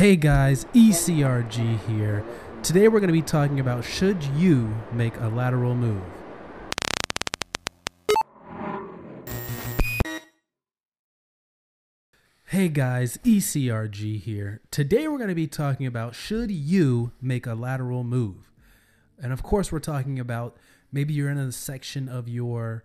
Hey guys, ECRG here. Today we're going to be talking about should you make a lateral move? Hey guys, ECRG here. Today we're going to be talking about should you make a lateral move? And of course, we're talking about maybe you're in a section of your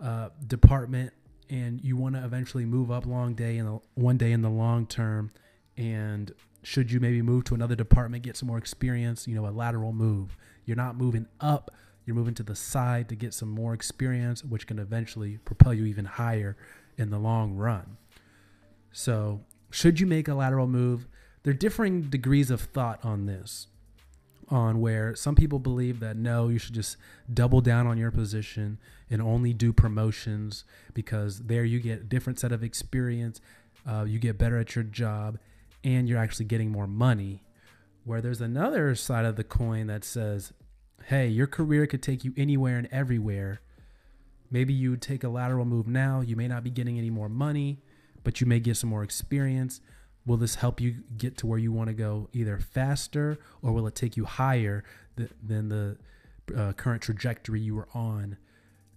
uh, department and you want to eventually move up long day in the one day in the long term and should you maybe move to another department get some more experience you know a lateral move? You're not moving up. You're moving to the side to get some more experience which can eventually propel you even higher in the long run. So should you make a lateral move? There are differing degrees of thought on this on where some people believe that no, you should just double down on your position and only do promotions because there you get a different set of experience, uh, you get better at your job, and you're actually getting more money. Where there's another side of the coin that says, hey, your career could take you anywhere and everywhere. Maybe you take a lateral move now, you may not be getting any more money, but you may get some more experience will this help you get to where you want to go either faster or will it take you higher th- than the uh, current trajectory you are on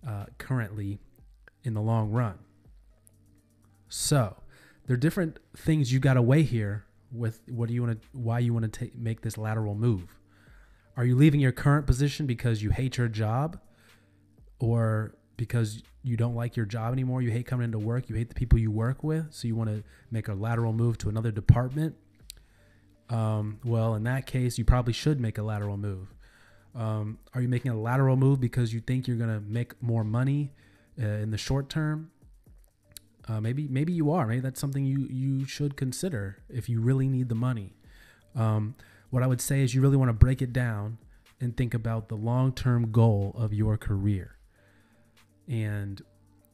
uh, currently in the long run so there are different things you got to weigh here with what do you want to why you want to make this lateral move are you leaving your current position because you hate your job or because you don't like your job anymore, you hate coming into work, you hate the people you work with, so you want to make a lateral move to another department, um, well, in that case, you probably should make a lateral move. Um, are you making a lateral move because you think you're going to make more money uh, in the short term? Uh, maybe maybe you are. Maybe that's something you you should consider if you really need the money. Um, what I would say is you really want to break it down and think about the long term goal of your career and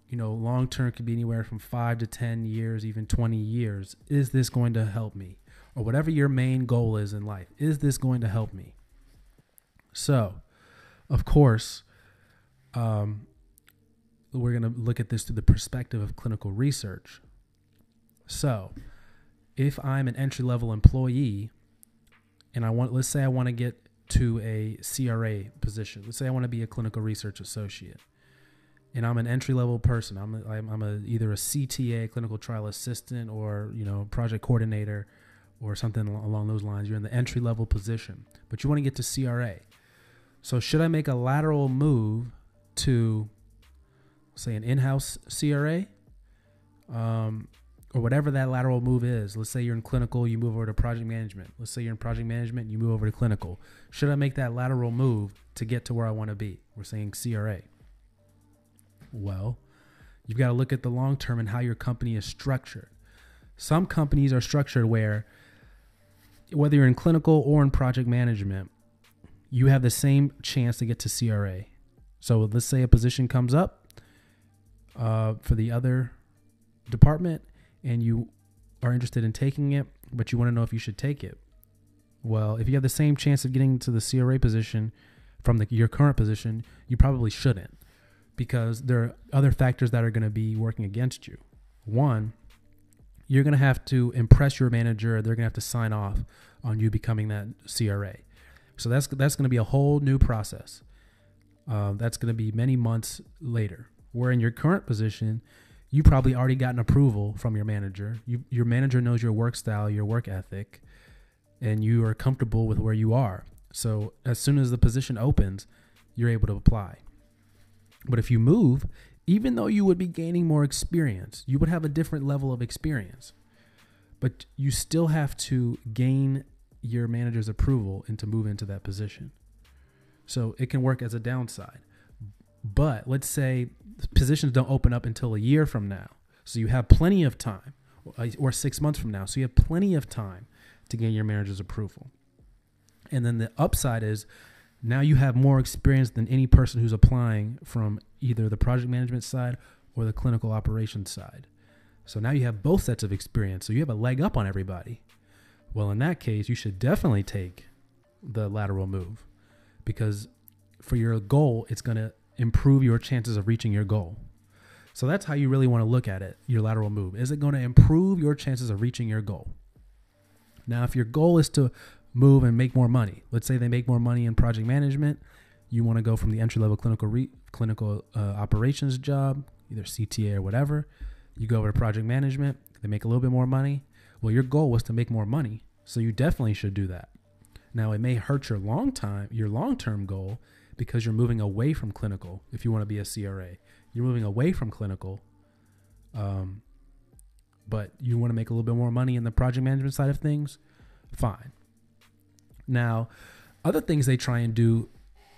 you know long term could be anywhere from 5 to 10 years even 20 years is this going to help me or whatever your main goal is in life is this going to help me so of course um, we're going to look at this through the perspective of clinical research so if i'm an entry level employee and i want let's say i want to get to a cra position let's say i want to be a clinical research associate and I'm an entry level person. I'm a, I'm, I'm a either a CTA, clinical trial assistant, or you know project coordinator, or something along those lines. You're in the entry level position, but you want to get to CRA. So should I make a lateral move to, say, an in-house CRA, um, or whatever that lateral move is? Let's say you're in clinical, you move over to project management. Let's say you're in project management, you move over to clinical. Should I make that lateral move to get to where I want to be? We're saying CRA. Well, you've got to look at the long term and how your company is structured. Some companies are structured where, whether you're in clinical or in project management, you have the same chance to get to CRA. So let's say a position comes up uh, for the other department and you are interested in taking it, but you want to know if you should take it. Well, if you have the same chance of getting to the CRA position from the, your current position, you probably shouldn't because there are other factors that are going to be working against you. One, you're going to have to impress your manager. They're going to have to sign off on you becoming that CRA. So that's that's going to be a whole new process. Uh, that's going to be many months later. Where in your current position, you probably already gotten approval from your manager. You, your manager knows your work style, your work ethic, and you are comfortable with where you are. So as soon as the position opens, you're able to apply. But if you move, even though you would be gaining more experience, you would have a different level of experience. But you still have to gain your manager's approval and to move into that position. So it can work as a downside. But let's say positions don't open up until a year from now. So you have plenty of time, or uh, six months from now. So you have plenty of time to gain your manager's approval. And then the upside is now you have more experience than any person who's applying from either the project management side or the clinical operations side. So now you have both sets of experience. So you have a leg up on everybody. Well, in that case, you should definitely take the lateral move because for your goal, it's going to improve your chances of reaching your goal. So that's how you really want to look at it, your lateral move. Is it going to improve your chances of reaching your goal? Now, if your goal is to move and make more money, let's say they make more money in project management, you want to go from the entry level clinical re- clinical uh, operations job, either CTA or whatever. You go over to project management, they make a little bit more money. Well, your goal was to make more money, so you definitely should do that. Now, it may hurt your long time, your long term goal, because you're moving away from clinical. If you want to be a CRA, you're moving away from clinical. Um, but you want to make a little bit more money in the project management side of things, fine. Now, other things they try and do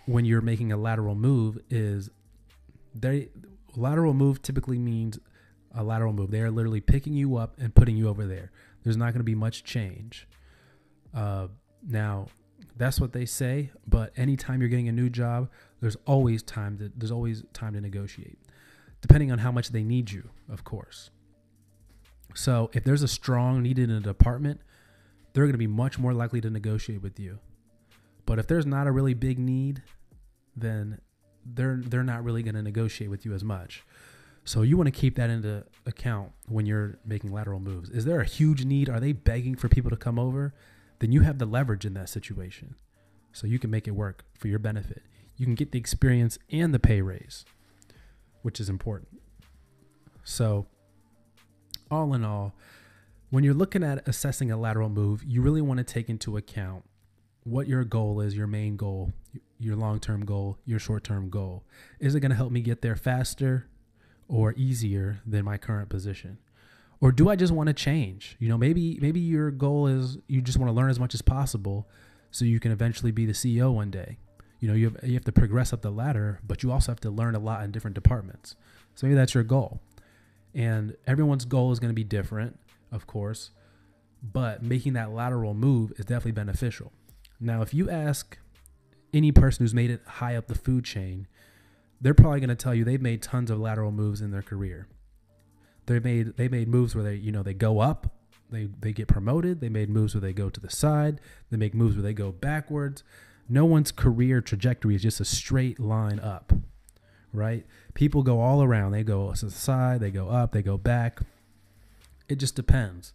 when you're making a lateral move is they lateral move typically means a lateral move. They are literally picking you up and putting you over there. There's not going to be much change. Uh, now, that's what they say. But anytime you're getting a new job, there's always time to there's always time to negotiate, depending on how much they need you, of course. So if there's a strong need in a department, they're going to be much more likely to negotiate with you. But if there's not a really big need, then they're they're not really going to negotiate with you as much. So you want to keep that into account when you're making lateral moves. Is there a huge need? Are they begging for people to come over? Then you have the leverage in that situation. So you can make it work for your benefit. You can get the experience and the pay raise, which is important. So all in all, when you're looking at assessing a lateral move, you really want to take into account what your goal is, your main goal, your long term goal, your short term goal. Is it going to help me get there faster or easier than my current position? Or do I just want to change? You know, maybe maybe your goal is you just want to learn as much as possible so you can eventually be the CEO one day. You know, you have, you have to progress up the ladder, but you also have to learn a lot in different departments. So maybe that's your goal. And everyone's goal is going to be different, of course, but making that lateral move is definitely beneficial. Now, if you ask any person who's made it high up the food chain, they're probably going to tell you they've made tons of lateral moves in their career. They made they made moves where they you know they go up, they they get promoted. They made moves where they go to the side. They make moves where they go backwards. No one's career trajectory is just a straight line up right? People go all around. They go to the side, they go up, they go back. It just depends.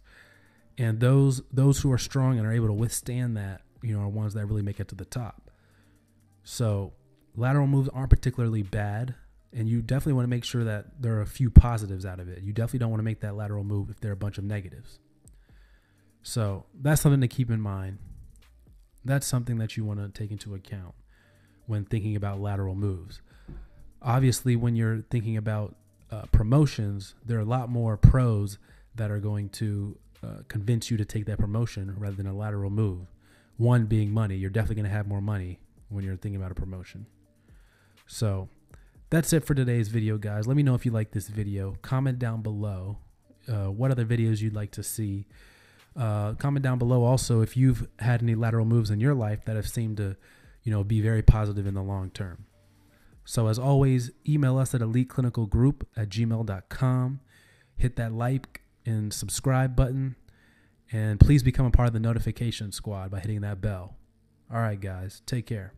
And those those who are strong and are able to withstand that, you know, are ones that really make it to the top. So lateral moves aren't particularly bad. And you definitely want to make sure that there are a few positives out of it. You definitely don't want to make that lateral move if there are a bunch of negatives. So that's something to keep in mind. That's something that you want to take into account when thinking about lateral moves obviously when you're thinking about uh, promotions there are a lot more pros that are going to uh, convince you to take that promotion rather than a lateral move one being money you're definitely going to have more money when you're thinking about a promotion so that's it for today's video guys let me know if you like this video comment down below uh, what other videos you'd like to see uh, comment down below also if you've had any lateral moves in your life that have seemed to you know be very positive in the long term so, as always, email us at eliteclinicalgroup at gmail.com. Hit that like and subscribe button. And please become a part of the notification squad by hitting that bell. All right, guys, take care.